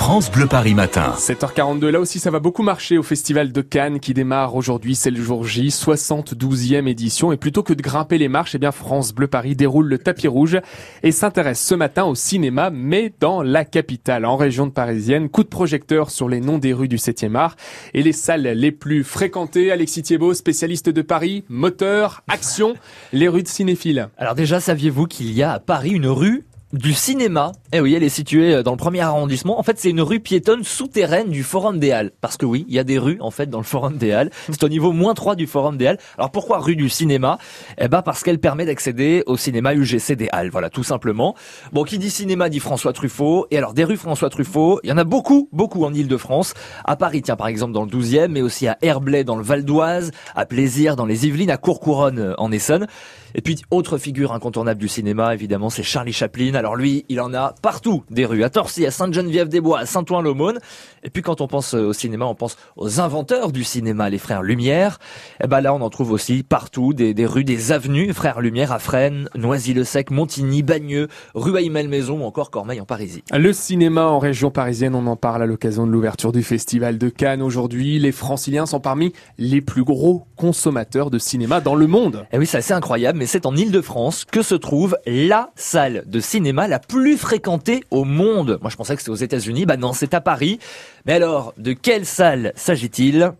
France Bleu Paris Matin. 7h42, là aussi ça va beaucoup marcher au Festival de Cannes qui démarre aujourd'hui, c'est le jour J, 72e édition. Et plutôt que de grimper les marches, eh bien France Bleu Paris déroule le tapis rouge et s'intéresse ce matin au cinéma, mais dans la capitale, en région de parisienne. Coup de projecteur sur les noms des rues du 7e art et les salles les plus fréquentées. Alexis Thiebaud, spécialiste de Paris, moteur, action, les rues de cinéphiles. Alors déjà, saviez-vous qu'il y a à Paris une rue du cinéma. Eh oui, elle est située euh, dans le premier arrondissement. En fait, c'est une rue piétonne souterraine du Forum des Halles. Parce que oui, il y a des rues, en fait, dans le Forum des Halles. C'est au niveau moins 3 du Forum des Halles. Alors pourquoi rue du cinéma? Eh ben, parce qu'elle permet d'accéder au cinéma UGC des Halles. Voilà, tout simplement. Bon, qui dit cinéma dit François Truffaut. Et alors, des rues François Truffaut, il y en a beaucoup, beaucoup en Ile-de-France. À Paris, tiens, par exemple, dans le 12e, mais aussi à Herblay, dans le Val d'Oise, à Plaisir, dans les Yvelines, à Courcouronne, euh, en Essonne. Et puis, autre figure incontournable du cinéma, évidemment, c'est Charlie Chaplin. Alors lui, il en a partout des rues, à Torcy, à Sainte-Geneviève-des-Bois, à Saint-Ouen-l'Aumône. Et puis quand on pense euh, au cinéma, on pense aux inventeurs du cinéma, les frères Lumière. Et eh ben là, on en trouve aussi partout des, des rues, des avenues, frères Lumière à Fresnes, Noisy-le-Sec, Montigny, Bagneux, rue Aymel-Maison ou encore Cormeil en Parisie. Le cinéma en région parisienne, on en parle à l'occasion de l'ouverture du Festival de Cannes aujourd'hui. Les franciliens sont parmi les plus gros consommateurs de cinéma dans le monde. Et eh oui, c'est assez incroyable, mais c'est en Ile-de-France que se trouve la salle de cinéma la plus fréquentée au monde. Moi, je pensais que c'était aux États-Unis. Bah non, c'est à Paris. Mais alors, de quelle salle s'agit-il?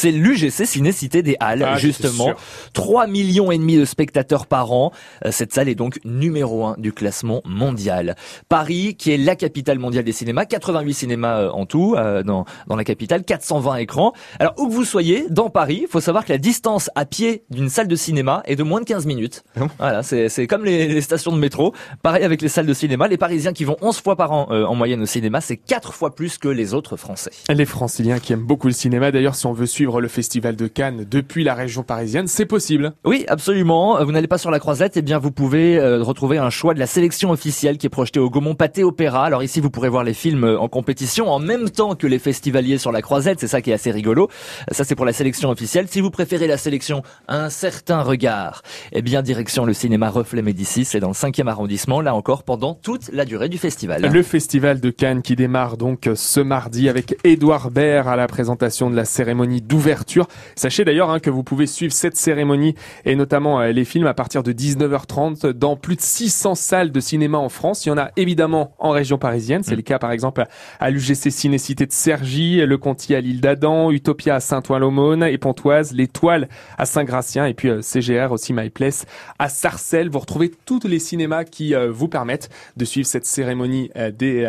C'est l'UGC Ciné-Cité des Halles, ah, justement. 3 millions et demi de spectateurs par an. Euh, cette salle est donc numéro 1 du classement mondial. Paris, qui est la capitale mondiale des cinémas, 88 cinémas euh, en tout euh, dans, dans la capitale, 420 écrans. Alors, où que vous soyez, dans Paris, il faut savoir que la distance à pied d'une salle de cinéma est de moins de 15 minutes. Ah voilà, c'est comme les, les, stations de métro. Pareil avec les salles de cinéma. Les Parisiens qui vont 11 fois par an en moyenne au cinéma, c'est 4 fois plus que les autres Français. Les Franciliens qui aiment beaucoup le cinéma, d'ailleurs, si on veut suivre le Festival de Cannes depuis la région parisienne, c'est possible. Oui, absolument. Vous n'allez pas sur la croisette, eh bien vous pouvez euh, retrouver un choix de la sélection officielle qui est projetée au Gaumont Pâté Opéra. Alors ici, vous pourrez voir les films euh, en compétition en même temps que les festivaliers sur la croisette. C'est ça qui est assez rigolo. Ça, c'est pour la sélection officielle. Si vous préférez la sélection un certain regard, eh bien direction le cinéma Reflet Médicis, c'est dans le 5e arrondissement, là encore pendant toute la durée du festival. Le festival de Cannes qui démarre donc ce mardi avec Édouard Baird à la présentation de la cérémonie d'ouverture. Sachez d'ailleurs hein, que vous pouvez suivre cette cérémonie et notamment euh, les films à partir de 19h30 dans plus de 600 salles de cinéma en France. Il y en a évidemment en région parisienne. C'est mm. le cas par exemple à l'UGC Cinécité de Cergy, le Conti à l'île d'Adam, Utopia à Saint-Ouen-l'Aumône et Pontoise, l'Étoile à Saint-Gratien et puis euh, CGR aussi My Place à Sarcelles. Vous retrouvez tous les cinémas qui euh, vous permettent de suivre cette cérémonie des,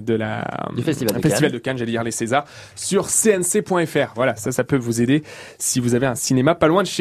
de la, du Festival, de, Festival de Cannes, j'allais dire les Césars, sur cnc.fr. Voilà, ça, ça peut vous aider si vous avez un cinéma pas loin de chez.